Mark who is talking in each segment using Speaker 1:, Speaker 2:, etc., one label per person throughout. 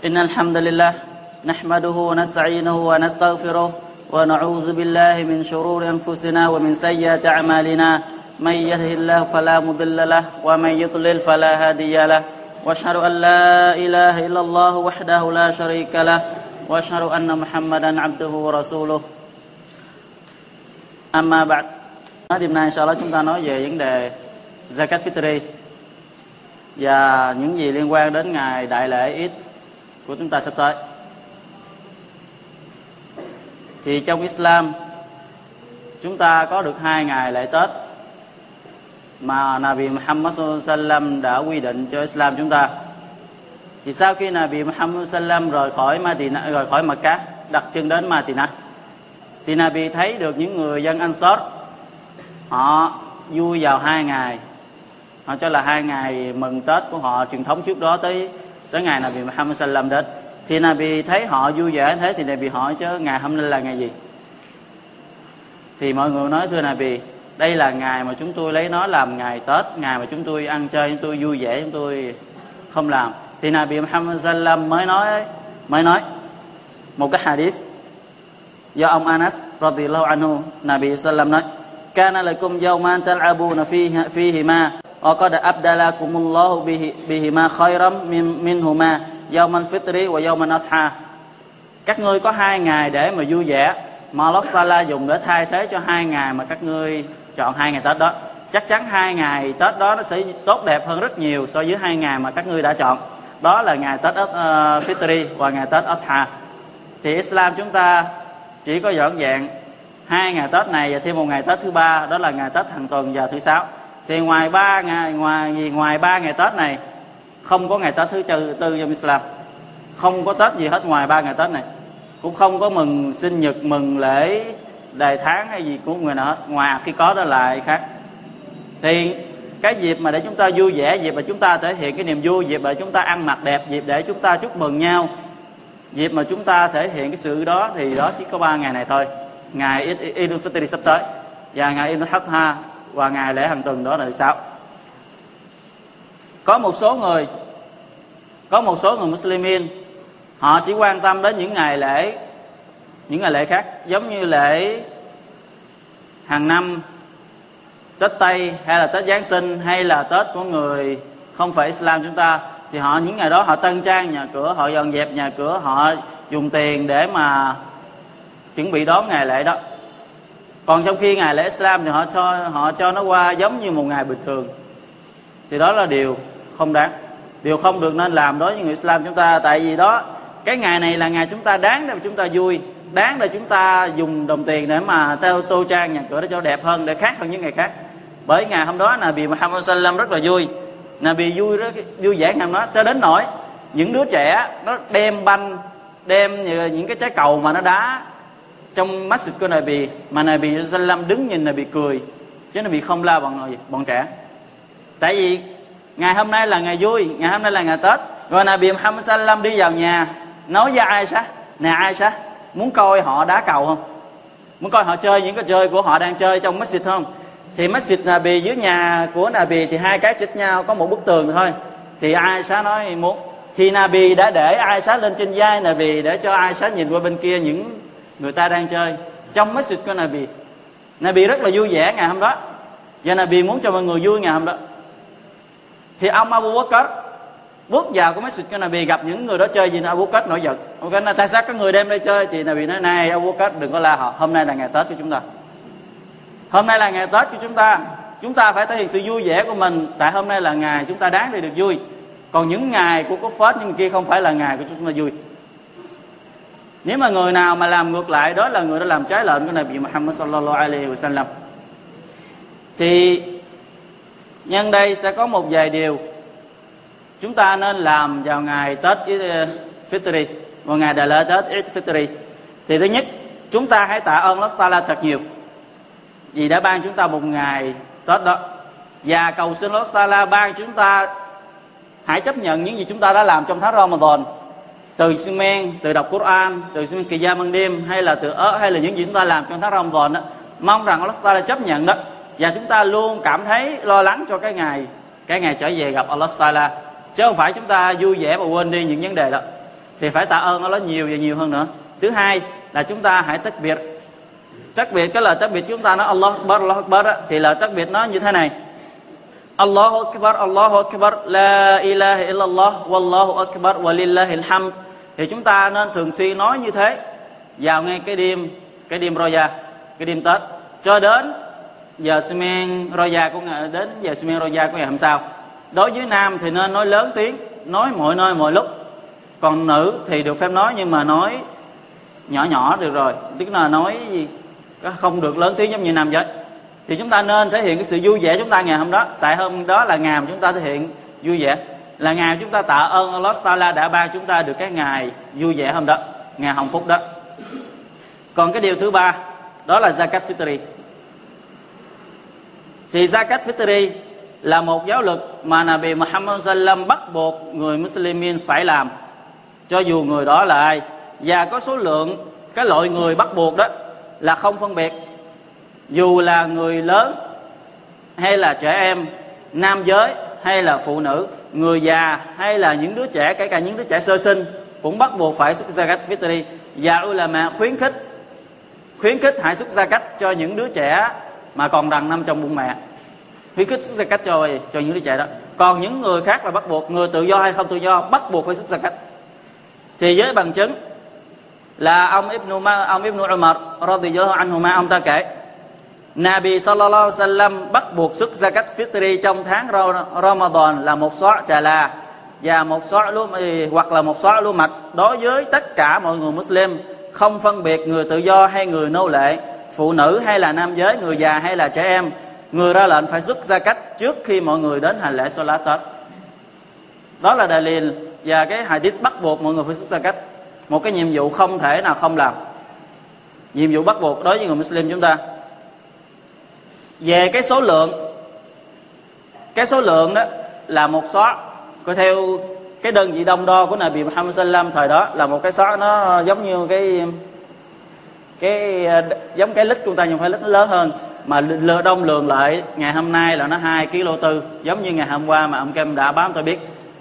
Speaker 1: إن الحمد لله نحمده ونستعينه ونستغفره ونعوذ بالله من شرور أنفسنا ومن سيئات أعمالنا. من يهده الله فلا مضل له ومن يضلل فلا هادي له. وأشهد أن لا إله إلا الله وحده لا شريك له. وأشهد أن محمدا عبده ورسوله. أما بعد Đêm nay sau đó chúng ta nói về vấn đề Zakat Fitri. Và những gì liên quan đến ngày đại lễ Eid. Của chúng ta sắp tới. Thì trong Islam, chúng ta có được hai ngày lễ Tết mà Nabi Muhammad sallam đã quy định cho Islam chúng ta. Thì sau khi Nabi Muhammad sallam rời khỏi Madina, rời khỏi Mecca, đặt chân đến Madina, thì Nabi thấy được những người dân Ansar, họ vui vào hai ngày họ cho là hai ngày mừng Tết của họ truyền thống trước đó tới tới ngày Nabi Muhammad sallam đến, thì Nabi thấy họ vui vẻ thế thì Nabi hỏi chứ ngày hôm nay là ngày gì? Thì mọi người nói, thưa Nabi, đây là ngày mà chúng tôi lấy nó làm ngày Tết, ngày mà chúng tôi ăn chơi, chúng tôi vui vẻ, chúng tôi không làm. Thì Nabi Muhammad sallam mới nói mới nói một cái hadith do ông Anas radhiyallahu anhu, Nabi sallam nói, kana lakum yawman tal'abuna fihi fihi ma وقد أبدلكم الله به بهما خيرا min منهما يوم fitri wa yawman adha các ngươi có hai ngày để mà vui vẻ. Mà Allah Taala dùng để thay thế cho hai ngày mà các ngươi chọn hai ngày Tết đó. Chắc chắn hai ngày Tết đó nó sẽ tốt đẹp hơn rất nhiều so với hai ngày mà các ngươi đã chọn. Đó là ngày Tết uh, Fitri và ngày Tết Adha thì Islam chúng ta chỉ có dọn dạng hai ngày Tết này và thêm một ngày Tết thứ ba đó là ngày Tết hàng tuần và thứ sáu thì ngoài ba ngày, ngoài gì, ngoài ba ngày Tết này, không có ngày Tết thứ tư trong Islam. Không có Tết gì hết ngoài ba ngày Tết này. Cũng không có mừng sinh nhật, mừng lễ đề tháng hay gì của người nào hết. Ngoài khi có đó lại khác. Thì cái dịp mà để chúng ta vui vẻ, dịp mà chúng ta thể hiện cái niềm vui, dịp để chúng ta ăn mặc đẹp, dịp để chúng ta chúc mừng nhau, dịp mà chúng ta thể hiện cái sự đó thì đó chỉ có ba ngày này thôi. Ngày Eid al-Fitr sắp tới. Và ngày Eid al-Adha và ngày lễ hàng tuần đó là sao? Có một số người, có một số người Muslimin, họ chỉ quan tâm đến những ngày lễ, những ngày lễ khác, giống như lễ hàng năm, Tết Tây hay là Tết Giáng sinh hay là Tết của người không phải Islam chúng ta, thì họ, những ngày đó họ tân trang nhà cửa, họ dọn dẹp nhà cửa, họ dùng tiền để mà chuẩn bị đón ngày lễ đó còn trong khi ngày lễ Islam thì họ cho họ cho nó qua giống như một ngày bình thường. Thì đó là điều không đáng. Điều không được nên làm đối với người Islam chúng ta. Tại vì đó, cái ngày này là ngày chúng ta đáng để chúng ta vui. Đáng để chúng ta dùng đồng tiền để mà theo tô trang nhà cửa để cho đẹp hơn, để khác hơn những ngày khác. Bởi ngày hôm đó là bị Muhammad sallam rất là vui. Là bị vui rất, vui vẻ ngày hôm đó. Cho đến nỗi những đứa trẻ nó đem banh, đem những cái trái cầu mà nó đá trong masjid của Nabi, mà Nabi sallam đứng nhìn Nabi cười, chứ Nabi không la bọn bọn trẻ. Tại vì ngày hôm nay là ngày vui, ngày hôm nay là ngày Tết, rồi Nabi Muhammad sallam đi vào nhà, nói với Aisha, nè Aisha, muốn coi họ đá cầu không? Muốn coi họ chơi những cái chơi của họ đang chơi trong masjid không? Thì masjid Nabi, dưới nhà của Nabi thì hai cái chích nhau, có một bức tường thôi. Thì Aisha nói, muốn. Thì Nabi đã để Aisha lên trên vai Nabi, để cho Aisha nhìn qua bên kia những người ta đang chơi. Trong message của Nabi. Nabi rất là vui vẻ ngày hôm đó. Và Nabi muốn cho mọi người vui ngày hôm đó. Thì ông Abu Bakr, bước vào cái message của Nabi, gặp những người đó chơi gì Abu Bakr nổi giận. Abu Bakr nói tại sao các người đem đây chơi? Thì Nabi nói, này, Abu Bakr, đừng có la họ. Hôm nay là ngày Tết của chúng ta. Hôm nay là ngày Tết của chúng ta. Chúng ta phải thể hiện sự vui vẻ của mình. Tại hôm nay là ngày chúng ta đáng để được vui. Còn những ngày của có phết nhưng kia không phải là ngày của chúng ta vui nếu mà người nào mà làm ngược lại, đó là người đã làm trái lệnh của Nabi Muhammad sallallahu alaihi wasallam. Thì nhân đây sẽ có một vài điều. Chúng ta nên làm vào ngày Tết Fitri vào ngày đại lễ Tết Eid Fitri thì thứ nhất, chúng ta hãy tạ ơn Allah Taala thật nhiều. Vì đã ban chúng ta một ngày Tết đó. Và cầu xin Allah Taala ban chúng ta hãy chấp nhận những gì chúng ta đã làm trong tháng Ramadan từ xi men từ đọc Quran từ xi men kỳ gia ban đêm hay là từ ớ hay là những gì chúng ta làm trong tháng Ramadan đó mong rằng Allah Taala chấp nhận đó. Và chúng ta luôn cảm thấy lo lắng cho cái ngày cái ngày trở về gặp Allah Taala. Chứ không phải chúng ta vui vẻ mà quên đi những vấn đề đó. Thì phải tạ ơn Allah nhiều và nhiều hơn nữa. Thứ hai là chúng ta hãy tách biệt. Tách biệt cái lời tách biệt chúng ta nói Allah Akbar Allah Akbar đó, thì lời tách biệt nó như thế này. Allahu Akbar Allahu Akbar La ilaha illallah Wallahu Akbar Walillahil hamd. Thì chúng ta nên thường xuyên nói như thế. Vào ngay cái đêm Cái đêm roya, Cái đêm Tết. Cho đến giờ semen roya của ngày, Đến giờ semen roya của ngày hôm sau. Đối với nam thì nên nói lớn tiếng, Nói mọi nơi mọi lúc. Còn nữ thì được phép nói Nhưng mà nói nhỏ nhỏ được rồi. Tức là nói gì? Không được lớn tiếng giống như nam giới. Thì chúng ta nên thể hiện cái sự vui vẻ chúng ta ngày hôm đó. Tại hôm đó là ngày mà chúng ta thể hiện vui vẻ là ngày chúng ta tạ ơn Allah Taala đã ban chúng ta được cái ngày vui vẻ hôm đó, ngày hồng phúc đó. Còn cái điều thứ ba, đó là zakat fitri. Thì zakat fitri là một giáo luật mà Nabi Muhammad sallam bắt buộc người Muslimin phải làm. Cho dù người đó là ai, và có số lượng, cái loại người bắt buộc đó là không phân biệt. Dù là người lớn, hay là trẻ em, nam giới, hay là phụ nữ người già hay là những đứa trẻ, kể cả những đứa trẻ sơ sinh cũng bắt buộc phải xuất zakat fitri. Và ulama khuyến khích khuyến khích hãy xuất zakat cho những đứa trẻ mà còn đằng năm trong bụng mẹ. Khuyến khích xuất zakat cho cho những đứa trẻ đó. Còn những người khác là bắt buộc, người tự do hay không tự do, bắt buộc phải xuất zakat thì với bằng chứng là ông Ibn ông Ibn Umar radhiyallahu anhu ma ông ta kể Nabi sallallahu alaihi wasallam bắt buộc xuất zakat fitri trong tháng Ramadan là một xóa trà là và một xóa lúa hoặc là một xóa lúa mạch đối với tất cả mọi người Muslim, không phân biệt người tự do hay người nô lệ, phụ nữ hay là nam giới, người già hay là trẻ em. Người ra lệnh phải xuất zakat trước khi mọi người đến hành lễ Salat Tết. Đó là dalil và cái hadith bắt buộc mọi người phải xuất zakat. Một cái nhiệm vụ không thể nào không làm. Nhiệm vụ bắt buộc đối với người Muslim chúng ta về cái số lượng, cái số lượng đó là một xóa có theo cái đơn vị đông đo của Nabi Muhammad sallam thời đó là một cái xóa nó giống như cái cái, giống cái lít chúng ta nhưng phải lít nó lớn hơn. Mà lừa đông lường lại ngày hôm nay là nó hai kg tư, giống như ngày hôm qua mà ông Kem đã báo tôi biết.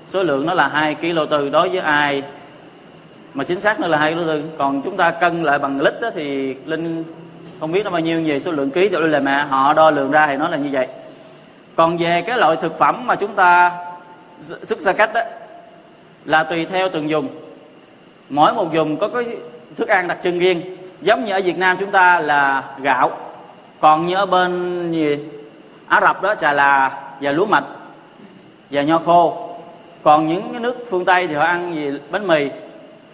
Speaker 1: Số lượng nó là hai kg tư đối với ai mà chính xác nó là hai kg tư. Còn chúng ta cân lại bằng lít đó thì linh không biết nó bao nhiêu, về số lượng ký rồi là mẹ họ đo lường ra thì nó là như vậy. Còn về cái loại thực phẩm mà chúng ta xuất ra cách đó là tùy theo từng dùng mỗi một dùng có cái thức ăn đặc trưng riêng. Giống như ở Việt Nam chúng ta là gạo, còn như ở bên gì Ả Rập đó trà là và lúa mạch và nho khô. Còn những cái nước phương Tây thì họ ăn gì? Bánh mì.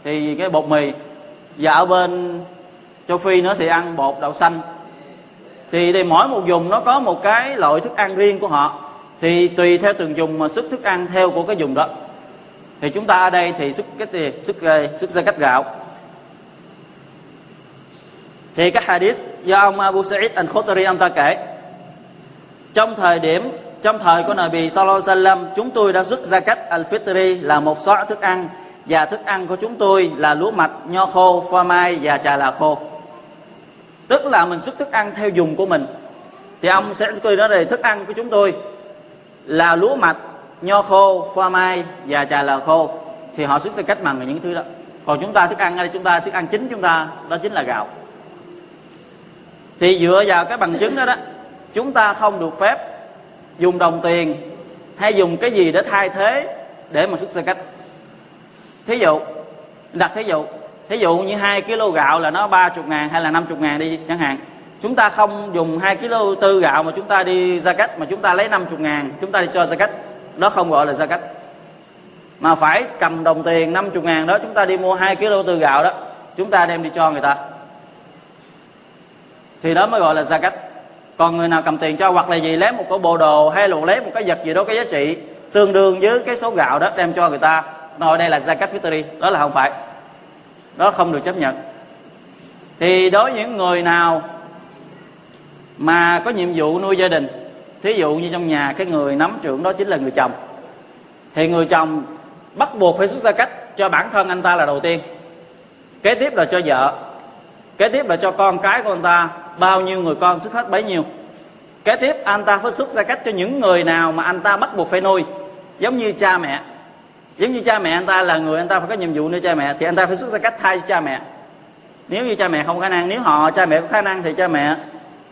Speaker 1: Thì cái bột mì. Và ở bên châu phi nữa thì ăn bột đậu xanh. Thì đây, mỗi một vùng nó có một cái loại thức ăn riêng của họ. Thì tùy theo từng vùng mà xuất thức ăn theo của cái vùng đó. Thì chúng ta ở đây thì xuất cái gì? Xuất xuất ra cách gạo. Thì các hadith do ông Abu Sa'id al Khudri ông ta kể. Trong thời điểm, trong thời của Nabi Sallallahu Alaihi Wasallam, chúng tôi đã xuất ra cách al fitri là một xóa thức ăn và thức ăn của chúng tôi là lúa mạch, nho khô pho mai và trà là khô tức là mình xuất thức ăn theo dùng của mình. Thì ông sẽ cười nói là thức ăn của chúng tôi là lúa mạch, nho khô pha mai và trà là khô. Thì họ xuất ra cách bằng những thứ đó. Còn chúng ta thức ăn đây, chúng ta thức ăn chính chúng ta, đó chính là gạo. Thì dựa vào cái bằng chứng đó đó, chúng ta không được phép dùng đồng tiền hay dùng cái gì để thay thế để mà xuất ra cách. Thí dụ, đặt thí dụ thí dụ như 2 kg gạo là nó 30 ngàn hay là 50 ngàn đi chẳng hạn. Chúng ta không dùng 2 kg tư gạo mà chúng ta đi ra cách, mà chúng ta lấy 50 ngàn, chúng ta đi cho ra cách. Đó không gọi là ra cách. Mà phải cầm đồng tiền 50 ngàn đó, chúng ta đi mua 2 kg tư gạo đó, chúng ta đem đi cho người ta. Thì đó mới gọi là ra cách. Còn người nào cầm tiền cho, hoặc là gì, lấy một cái bộ đồ hay là lấy một cái vật gì đó, cái giá trị tương đương với cái số gạo đó, đem cho người ta. Nói đây là zakat fitri đó là không phải đó không được chấp nhận. Thì đối với những người nào mà có nhiệm vụ nuôi gia đình, thí dụ như trong nhà cái người nắm trưởng đó chính là người chồng, thì người chồng bắt buộc phải xuất ra cách cho bản thân anh ta là đầu tiên, kế tiếp là cho vợ, kế tiếp là cho con cái của anh ta, bao nhiêu người con xuất hết bấy nhiêu. Kế tiếp anh ta phải xuất ra cách cho những người nào mà anh ta bắt buộc phải nuôi, giống như cha mẹ giống như cha mẹ anh ta là người anh ta phải có nhiệm vụ nuôi cha mẹ, thì anh ta phải xuất ra cách thay cho cha mẹ. Nếu như cha mẹ không có khả năng, nếu họ, cha mẹ có khả năng thì cha mẹ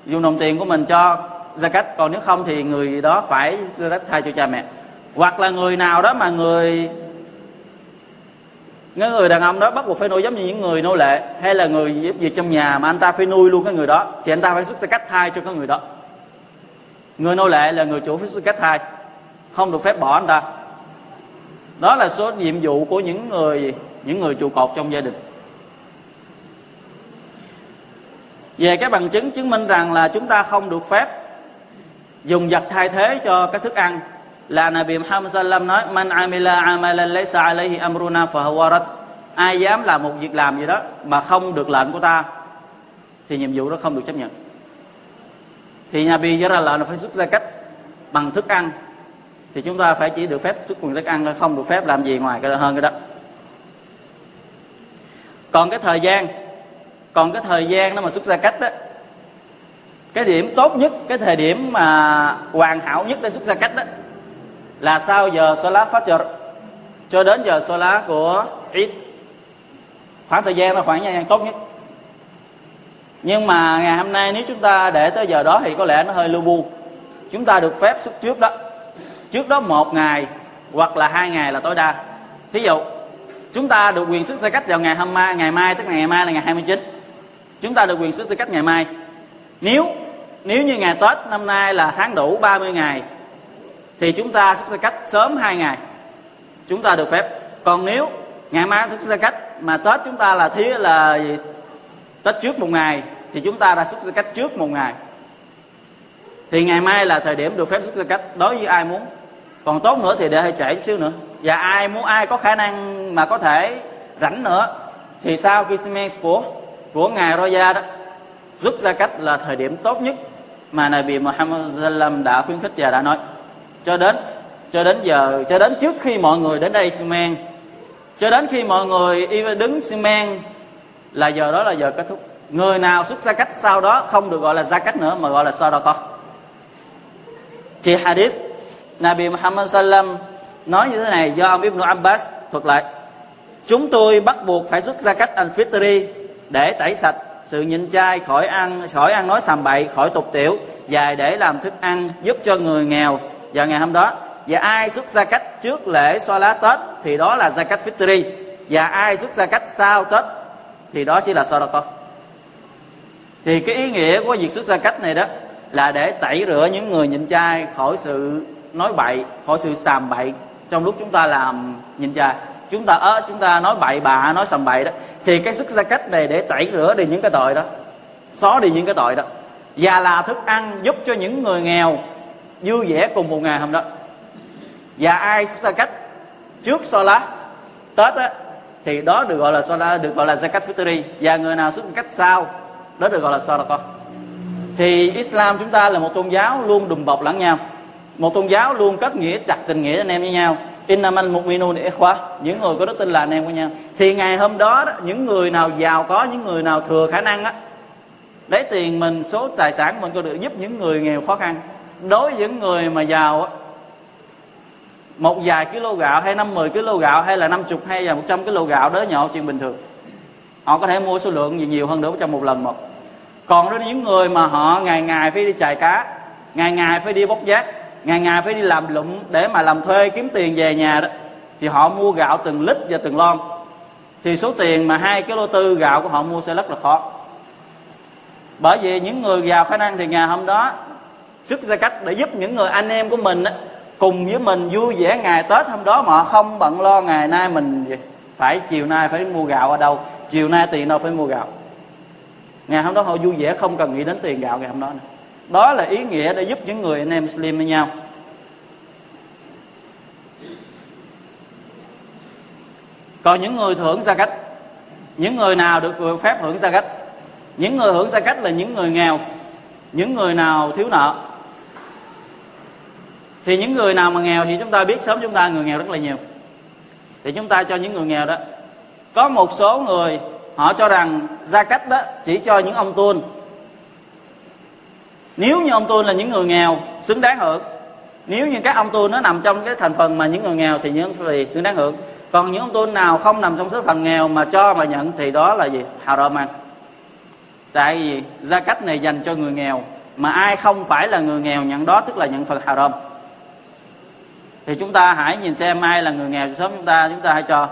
Speaker 1: dùng đồng tiền của mình cho ra cách. Còn nếu không thì người đó phải ra cách thay cho cha mẹ. Hoặc là người nào đó mà người, cái người đàn ông đó bắt buộc phải nuôi giống như những người nô lệ, hay là người giúp việc trong nhà mà anh ta phải nuôi luôn cái người đó, thì anh ta phải xuất ra cách thai cho cái người đó. Người nô lệ là người chủ phải xuất cách thai không được phép bỏ anh ta đó là số nhiệm vụ của những người những người trụ cột trong gia đình. Về cái bằng chứng chứng minh rằng là chúng ta không được phép dùng vật thay thế cho cái thức ăn, là Nabi Muhammad sallam nói, man amila amalan laysa alayhi amruna fahuwa ai dám làm một việc làm gì đó mà không được lệnh của ta, thì nhiệm vụ đó không được chấp nhận. Thì nhà bi ra lệnh là phải xuất ra cách bằng thức ăn thì chúng ta phải chỉ được phép xuất quyền thức ăn không được phép làm gì ngoài cái hơn cái đó. Còn cái thời gian còn cái thời gian nó mà xuất ra cách đó cái điểm tốt nhất cái thời điểm mà hoàn hảo nhất để xuất ra cách đó là sau giờ lá phát trợ cho đến giờ lá của ít, khoảng thời gian là khoảng thời gian tốt nhất. Nhưng mà ngày hôm nay nếu chúng ta để tới giờ đó thì có lẽ nó hơi lưu bu. Chúng ta được phép xuất trước đó trước đó một ngày hoặc là hai ngày là tối đa. Thí dụ, chúng ta được quyền xuất xe cách vào ngày hôm mai, ngày mai tức là ngày mai là ngày 29 chúng ta được quyền xuất xe cách ngày mai. Nếu nếu như ngày Tết năm nay là tháng đủ 30 ngày, thì chúng ta xuất xe cách sớm hai ngày. Chúng ta được phép. Còn nếu ngày mai xuất xe cách mà Tết chúng ta là thí là gì? Tết trước một ngày, thì chúng ta đã xuất xe cách trước một ngày. Thì ngày mai là thời điểm được phép xuất xe cách. Đối với ai muốn còn tốt nữa thì để hơi trễ chút xíu nữa. Và ai muốn, ai có khả năng mà có thể rảnh nữa, thì sau khi Siemens của của ngài Roya đó, rút ra cách là thời điểm tốt nhất mà Nabi Muhammad Sallam đã khuyến khích và đã nói. Cho đến cho đến giờ, cho đến trước khi mọi người đến đây Simen cho đến khi mọi người đứng Simen là giờ đó là giờ kết thúc. Người nào xuất ra cách sau đó không được gọi là ra cách nữa, mà gọi là sadaqa thì hadith Nabi Muhammad Sallam nói như thế này, do ông Ibn Abbas thuật lại. Chúng tôi bắt buộc phải xuất ra cách al-fitri để tẩy sạch sự nhịn chay khỏi ăn khỏi ăn nói sàm bậy, khỏi tục tiểu và để làm thức ăn giúp cho người nghèo vào ngày hôm đó. Và ai xuất ra cách trước lễ xoa lá tết thì đó là gia cách fitri. Và ai xuất ra cách sau tết thì đó chỉ là sadaqa thì cái ý nghĩa của việc xuất ra cách này đó là để tẩy rửa những người nhịn chay khỏi sự nói bậy khỏi sự sàm bậy. Trong lúc chúng ta làm, nhìn chay chúng ta, ớ, chúng ta nói bậy bạ nói sàm bậy đó, thì cái xuất gia cách này để tẩy rửa đi những cái tội đó, xóa đi những cái tội đó. Và là thức ăn giúp cho những người nghèo vui vẻ cùng một ngày hôm đó. Và ai xuất gia cách trước so lá tết á, thì đó được gọi là so lá được gọi là zakat fitri. Và người nào xuất cách sau, đó được gọi là so là con thì Islam chúng ta là một tôn giáo luôn đùm bọc lẫn nhau một tôn giáo luôn kết nghĩa chặt tình nghĩa anh em với nhau. Innamal mu'minun ikhwa những người có đức tin là anh em của nhau. Thì ngày hôm đó, đó những người nào giàu có những người nào thừa khả năng á lấy tiền mình số tài sản mình có được giúp những người nghèo khó khăn. Đối với những người mà giàu á một vài kg gạo hay năm mười kg gạo hay là năm chục hay là một trăm kg gạo đó nhỏ chuyện bình thường. Họ có thể mua số lượng gì nhiều hơn nữa trong một lần một. Còn đối với những người mà họ ngày ngày phải đi chài cá ngày ngày phải đi bốc giác ngày ngày phải đi làm lụm để mà làm thuê kiếm tiền về nhà đó. Thì họ mua gạo từng lít và từng lon. Thì số tiền mà hai cái lô tư gạo của họ mua sẽ rất là khó. Bởi vì những người giàu khả năng thì ngày hôm đó, xuất ra cách để giúp những người anh em của mình cùng với mình vui vẻ ngày tết hôm đó mà không bận lo ngày nay mình phải chiều nay phải mua gạo ở đâu, chiều nay tiền đâu phải mua gạo. Ngày hôm đó họ vui vẻ không cần nghĩ đến tiền gạo ngày hôm đó nữa đó là ý nghĩa để giúp những người anh em Muslim với nhau. Còn những người hưởng gia cách, những người nào được phép hưởng gia cách, những người hưởng gia cách là những người nghèo, những người nào thiếu nợ. Thì những người nào mà nghèo thì chúng ta biết sớm chúng ta người nghèo rất là nhiều. Thì chúng ta cho những người nghèo đó, có một số người họ cho rằng gia cách đó chỉ cho những ông tuôn nếu như ông tôi là những người nghèo, xứng đáng hưởng. Nếu như các ông tu nó nằm trong cái thành phần mà những người nghèo thì những người xứng đáng hưởng. Còn những ông tu nào không nằm trong số phần nghèo mà cho mà nhận thì đó là gì? Haram ăn. Tại vì gia cách này dành cho người nghèo, mà ai không phải là người nghèo nhận đó tức là nhận phần haram. Thì chúng ta hãy nhìn xem ai là người nghèo sớm chúng ta chúng ta hãy cho.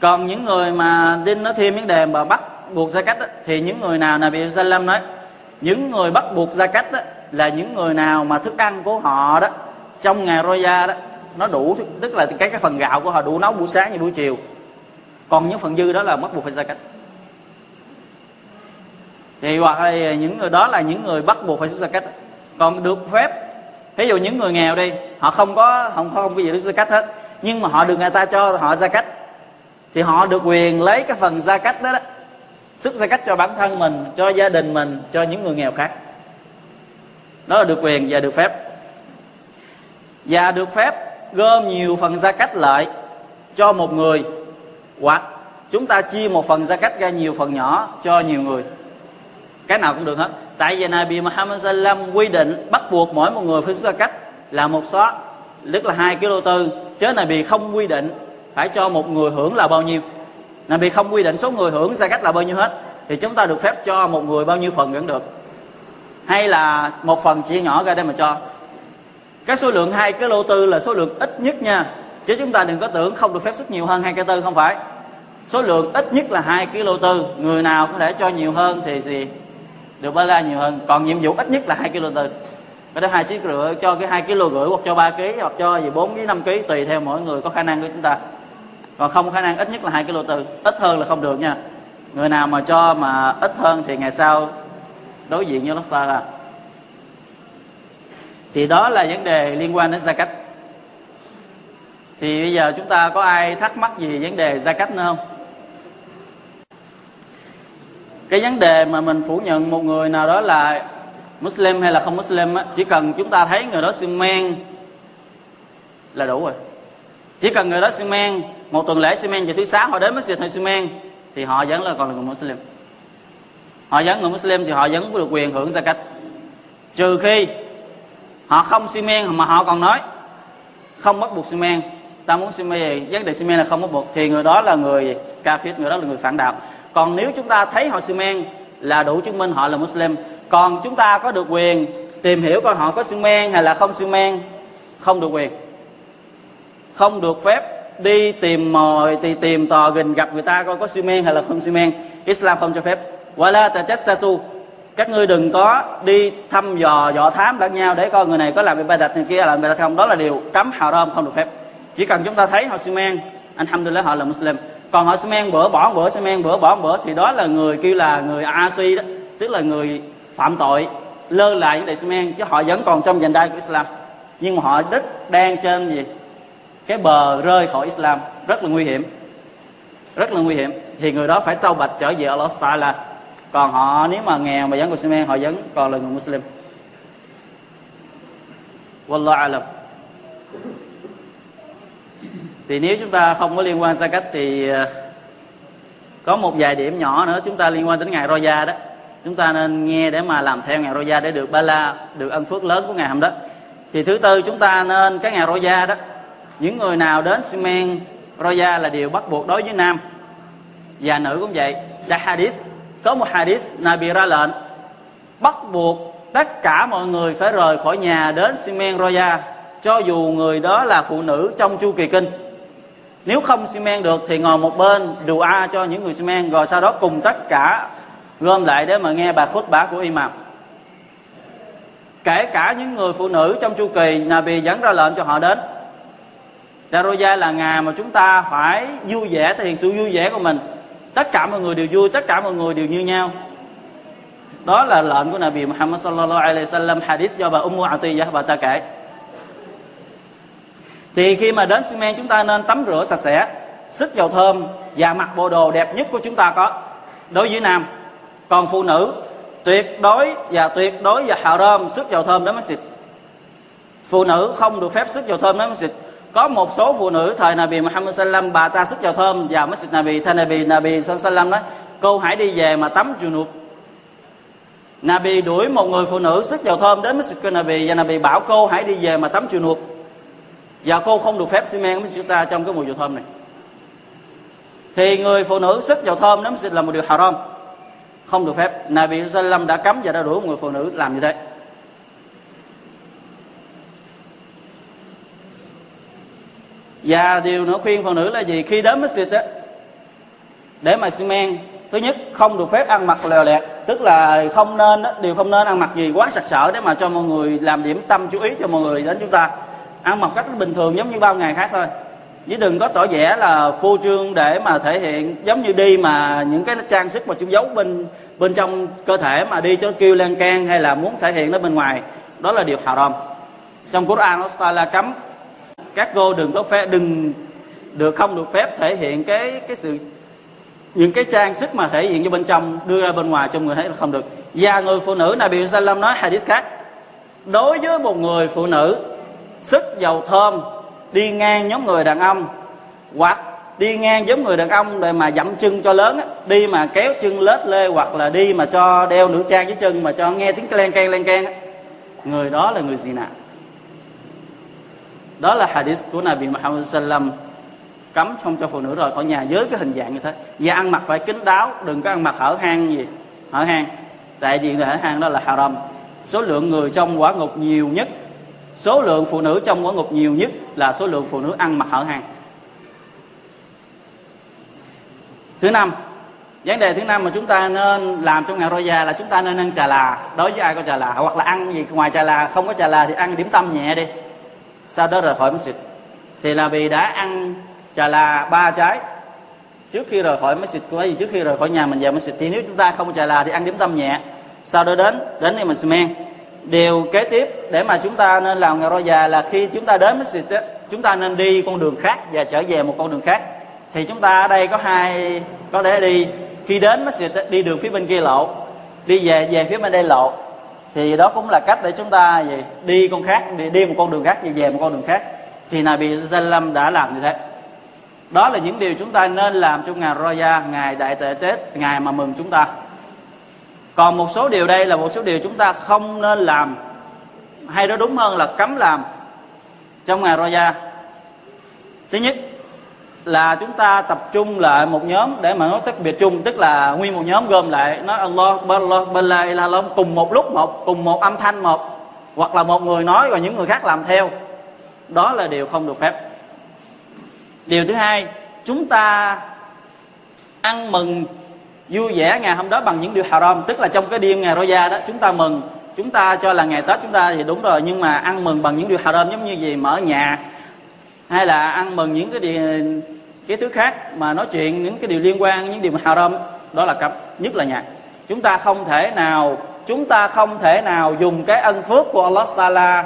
Speaker 1: Còn những người mà đinh nó thêm vấn đề mà bắt buộc gia cách thì những người nào Nabi Sallam nói những người bắt buộc gia cách đó, là những người nào mà thức ăn của họ đó trong ngày roya đó nó đủ tức là cái cái phần gạo của họ đủ nấu buổi sáng và buổi chiều. Còn những phần dư đó là bắt buộc phải gia cách. Thì hoặc là những người đó là những người bắt buộc phải xuất gia cách. Còn được phép ví dụ những người nghèo đi họ không có không không có gì để ra cách hết nhưng mà họ được người ta cho họ gia cách thì họ được quyền lấy cái phần gia cách đó, đó. Sức gia cách cho bản thân mình cho gia đình mình cho những người nghèo khác. Đó là được quyền và được phép. Và được phép gom nhiều phần gia cách lại cho một người hoặc chúng ta chia một phần gia cách ra nhiều phần nhỏ cho nhiều người. Cái nào cũng được hết. Tại vì Nabi Muhammad sallam quy định bắt buộc mỗi một người phải xuất cách là một xóa tức là hai kg tư. Chứ Nabi không quy định phải cho một người hưởng là bao nhiêu. Nabi không quy định số người hưởng ra cách là bao nhiêu hết, thì chúng ta được phép cho một người bao nhiêu phần vẫn được. Hay là một phần chia nhỏ ra đây mà cho. Cái số lượng hai, cái lô tư là số lượng ít nhất nha. Chứ chúng ta đừng có tưởng không được phép xuất nhiều hơn hai cái tư, không phải. Số lượng ít nhất là hai kg tư. Người nào có thể cho nhiều hơn thì gì? Được ba la nhiều hơn. Còn nhiệm vụ ít nhất là hai kg tư. Cái đó hai chiếc rưỡi, cho cái hai kg rưỡi hoặc cho ba kg hoặc cho gì, bốn với năm kg tùy theo mỗi người có khả năng của chúng ta còn không khả năng ít nhất là hai kg tư. Ít hơn là không được nha. Người nào mà cho mà ít hơn thì ngày sau đối diện với lobster là thì đó là vấn đề liên quan đến gia cách thì bây giờ chúng ta có ai thắc mắc gì vấn đề gia cách nữa không? Cái vấn đề mà mình phủ nhận một người nào đó là Muslim hay là không Muslim á, chỉ cần chúng ta thấy người đó xương men là đủ rồi. Chỉ cần người đó xương men một tuần lễ xi men và thứ sáu họ đến mới xịt hay xi men thì họ vẫn là còn là người Muslim. Họ vẫn người Muslim thì họ vẫn có được quyền hưởng zakat. Trừ khi họ không xi men mà họ còn nói không bắt buộc xi men ta muốn xi men gì vấn đề xi men là không bắt buộc, thì người đó là người kafir, người đó là người phản đạo. Còn nếu chúng ta thấy họ xi men là đủ chứng minh họ là Muslim, còn chúng ta có được quyền tìm hiểu coi họ có xi men hay là không xi men không được quyền, không được phép đi tìm mồi, thì tìm tò gần gặp người ta coi có xi men hay là không xi men. Islam không cho phép. Wala tajassasu. Các ngươi đừng có đi thăm dò dò thám lẫn nhau để coi người này có làm ibadat đặt này kia làm ibadat không. Đó là điều cấm haram không được phép. Chỉ cần chúng ta thấy họ xi men, alhamdulillah họ là muslim. Còn họ xi men, bữa bỏ, bữa xi men, bữa bỏ, bữa, thì đó là người kêu là người asi đó. Tức là người phạm tội, lơ là những đại men, chứ họ vẫn còn trong vành đai của Islam. Nhưng mà họ đích đang trên gì? Cái bờ rơi khỏi Islam rất là nguy hiểm. Rất là nguy hiểm. Thì người đó phải tâu bạch trở về Allah Taala. Còn họ, nếu mà nghèo mà vẫn còn men họ vẫn còn là người Muslim. Wallah alam. Thì nếu chúng ta không có liên quan xa cách thì ờ, có một vài điểm nhỏ nữa chúng ta liên quan đến ngày Roja đó. Chúng ta nên nghe để mà làm theo ngày Roja để được ba la được ân phước lớn của ngày hôm đó. Thì thứ tư, chúng ta nên, cái ngày Roja đó những người nào đến Simen roya là điều bắt buộc đối với nam. Và nữ cũng vậy. Là hadith có một hadith Nabi ra lệnh bắt buộc tất cả mọi người phải rời khỏi nhà đến Simen roya, cho dù người đó là phụ nữ trong chu kỳ kinh. Nếu không xi men được thì ngồi một bên đù a cho những người xi men rồi sau đó cùng tất cả gom lại để mà nghe bài khốt bá của imam. Kể cả những người phụ nữ trong chu kỳ Nabi dẫn ra lệnh cho họ đến. Taroja là ngày mà chúng ta phải vui vẻ, thể hiện sự vui vẻ của mình. Tất cả mọi người đều vui, tất cả mọi người đều như nhau. Đó là lệnh của Nabi Muhammad sallallahu alaihi wasallam, hadith do bà Ummu Atiyah, bà ta kể. Thì khi mà đến Sumer chúng ta nên tắm rửa sạch sẽ xích dầu thơm và mặc bộ đồ đẹp nhất của chúng ta có. Đối với nam, còn phụ nữ, tuyệt đối và tuyệt đối và haram sức dầu thơm đến masjid. Phụ nữ không được phép sức dầu thơm đến masjid có một số phụ nữ thời Nabi Muhammad sallam, bà ta sức chào thơm và masjid Nabi thay Nabi Nabi sallam nói, cô hãy đi về mà tắm junub. Nabi đuổi một người phụ nữ sức dầu thơm đến Masjid Nabi và Nabi bảo, cô hãy đi về mà tắm junub. Và cô không được phép xi men với ta trong cái mùi dầu thơm này. Thì người phụ nữ sức dầu thơm đến Masjid là một điều haram. Không được phép. Nabi Sallam đã cấm và đã đuổi một người phụ nữ làm như thế. Và điều nữa khuyên phụ nữ là gì? Khi đến masjid á để mà xi men thứ nhất không được phép ăn mặc lèo lẹt tức là không nên đó, điều không nên ăn mặc gì quá sặc sỡ để mà cho mọi người làm điểm tâm chú ý cho mọi người đến chúng ta. Ăn mặc cách bình thường giống như bao ngày khác thôi. Chứ đừng có tỏ vẻ là phô trương để mà thể hiện giống như đi mà những cái trang sức mà chúng giấu bên bên trong cơ thể mà đi cho kêu lan can hay là muốn thể hiện nó bên ngoài. Đó là điều haram. Trong Quran nó là cấm các cô đừng có phép, đừng, được không được phép thể hiện cái cái sự, những cái trang sức mà thể hiện cho bên trong, đưa ra bên ngoài cho người thấy là không được. Và người phụ nữ Nabi Sallam nói hadith khác. Đối với một người phụ nữ, sức dầu thơm, đi ngang nhóm người đàn ông, hoặc đi ngang giống người đàn ông để mà dậm chân cho lớn đi mà kéo chân lết lê, hoặc là đi mà cho đeo nữ trang dưới chân mà cho nghe tiếng len keng len keng người đó là người gì nào đó là hadith của Nabi Muhammad sallam. Cấm không cho phụ nữ rời khỏi nhà với cái hình dạng như thế. Và ăn mặc phải kín đáo, đừng có ăn mặc hở hang gì. Hở hang. Tại vì hở hang đó là haram. Số lượng người trong quả ngục nhiều nhất, số lượng phụ nữ trong quả ngục nhiều nhất là số lượng phụ nữ ăn mặc hở hang. Thứ năm, vấn đề thứ năm mà chúng ta nên làm trong ngày roja là chúng ta nên ăn trà là. Đối với ai có trà là? Hoặc là ăn gì? Ngoài trà là không có trà là thì ăn điểm tâm nhẹ đi sau đó rời khỏi masjid. Thì là vì đã ăn trà là ba trái. Trước khi rời khỏi masjid có gì trước khi rời khỏi nhà mình về masjid, thì nếu chúng ta không trà là thì ăn điểm tâm nhẹ. Sau đó đến đến thì mình men điều kế tiếp để mà chúng ta nên làm ngày già là khi chúng ta đến masjid chúng ta nên đi con đường khác và trở về một con đường khác. Thì chúng ta ở đây có hai, có thể đi. Khi đến masjid đi đường phía bên kia lộ. Đi về về phía bên đây lộ thì đó cũng là cách để chúng ta gì? Đi con khác đi, đi một con đường khác về về một con đường khác. Thì Nabi Sallam đã làm như thế. Đó là những điều chúng ta nên làm trong ngày Roya ngày đại tệ Tết ngày mà mừng chúng ta. Còn một số điều đây là một số điều chúng ta không nên làm. Hay đó đúng hơn là cấm làm trong ngày Roya thứ nhất là chúng ta tập trung lại một nhóm để mà nói tất biệt chung, tức là nguyên một nhóm gồm lại nói Allah Allah Bala Allah cùng một lúc một, cùng một âm thanh một, hoặc là một người nói rồi những người khác làm theo. Đó là điều không được phép. Điều thứ hai, chúng ta ăn mừng vui vẻ ngày hôm đó bằng những điều haram, tức là trong cái đêm ngày roja đó, chúng ta mừng. Chúng ta cho là ngày tết chúng ta thì đúng rồi, nhưng mà ăn mừng bằng những điều haram, giống như gì? Mở nhà, hay là ăn mừng những cái điều cái thứ khác mà nói chuyện những cái điều liên quan, những điều mà haram, đó là cấm, nhất là nhạc. Chúng ta không thể nào, chúng ta không thể nào dùng cái ân phước của Allah Taala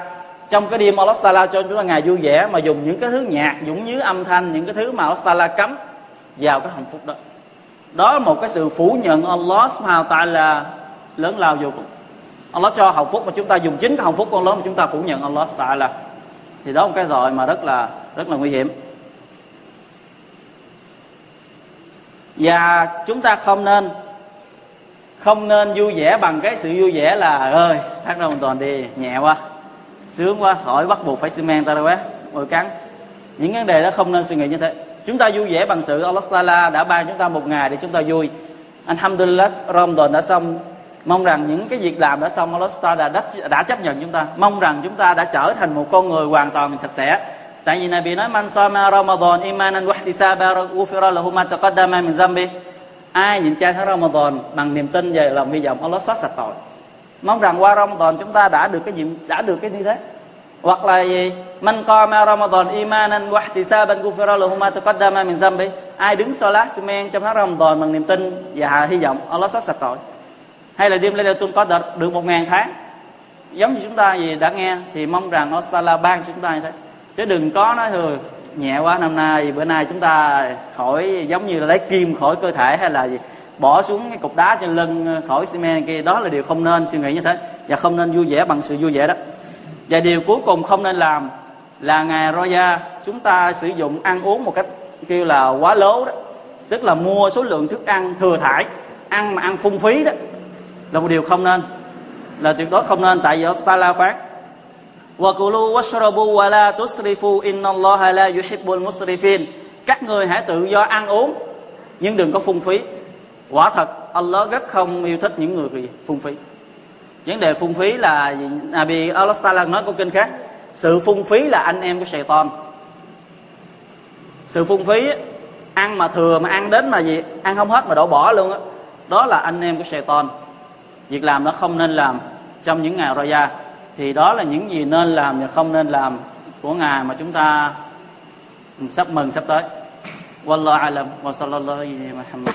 Speaker 1: trong cái đêm Allah Taala cho chúng ta ngày vui vẻ, mà dùng những cái thứ nhạc, dũng như âm thanh, những cái thứ mà Allah Taala cấm vào cái hạnh phúc đó. Đó là một cái sự phủ nhận Allah Subhanahu Taala lớn lao vô cùng. Allah cho hạnh phúc mà chúng ta dùng chính cái hạnh phúc của Allah mà chúng ta phủ nhận Allah Taala. Thì đó là một cái rồi mà rất là rất là nguy hiểm. Và chúng ta không nên không nên vui vẻ bằng cái sự vui vẻ là ơi tháng hoàn toàn đi nhẹ quá sướng quá khỏi bắt buộc phải xi men ta đâu quá ngồi cắn. Những vấn đề đó không nên suy nghĩ như thế. Chúng ta vui vẻ bằng sự Allah Taala đã ban chúng ta một ngày để chúng ta vui. Alhamdulillah Ramadan đã xong. Mong rằng những cái việc làm đã xong Allah Taala đã, đã chấp nhận chúng ta. Mong rằng chúng ta đã trở thành một con người hoàn toàn sạch sẽ tại vì Nabi nói, man sama Ramadan imanan wa ihtisaba ghufira lahu ma taqaddama min dhanbi. Ai nhịn chay tháng Ramadan bằng niềm tin về lòng hy vọng, Allah xóa sạch tội. Mong rằng qua Ramadan chúng ta đã được cái nhiệm, đã được cái như thế. Hoặc là gì? Man qama Ramadan imanan wa ihtisaban, ghufira lahu ma taqaddama min dhanbi. Ai đứng salat sumen trong tháng Ramadan bằng niềm tin và hy vọng, Allah xóa sạch tội. Hay là đêm Lailatul Qadr được một ngàn tháng. Giống như chúng ta gì đã nghe thì mong rằng Allah ban cho chúng ta như thế chứ đừng có nói thôi, nhẹ quá, năm nay, bữa nay chúng ta khỏi, giống như là lấy kim khỏi cơ thể hay là gì, bỏ xuống cái cục đá trên lưng ờ, khỏi xi men kia, đó là điều không nên suy nghĩ như thế. Và không nên vui vẻ bằng sự vui vẻ đó. Và điều cuối cùng không nên làm là ngày roya, chúng ta sử dụng ăn uống một cách kêu là quá lố đó. Tức là mua số lượng thức ăn thừa thải, ăn mà ăn phung phí đó, là một điều không nên, là tuyệt đối không nên, tại vì Allah Taala phán وَكُلُوا washrabu wa la tusrifu inna لَا la الْمُسْرِفِينَ musrifin. Các người hãy tự do ăn uống, nhưng đừng có phung phí. Quả thật, Allah rất không yêu thích những người phung phí. Vấn đề phung phí là Nabi Allah Taala nói câu kinh khác, sự phung phí là anh em của Satan. Sự phung phí ăn mà thừa mà ăn đến mà gì? Ăn không hết mà đổ bỏ luôn á. Đó. đó là anh em của Satan. Việc làm nó không nên làm trong những ngày Raya thì đó là những gì nên làm và không nên làm của ngài mà chúng ta sắp mừng sắp tới. Wallahu alam wa sallallahu alaihi wa sallam.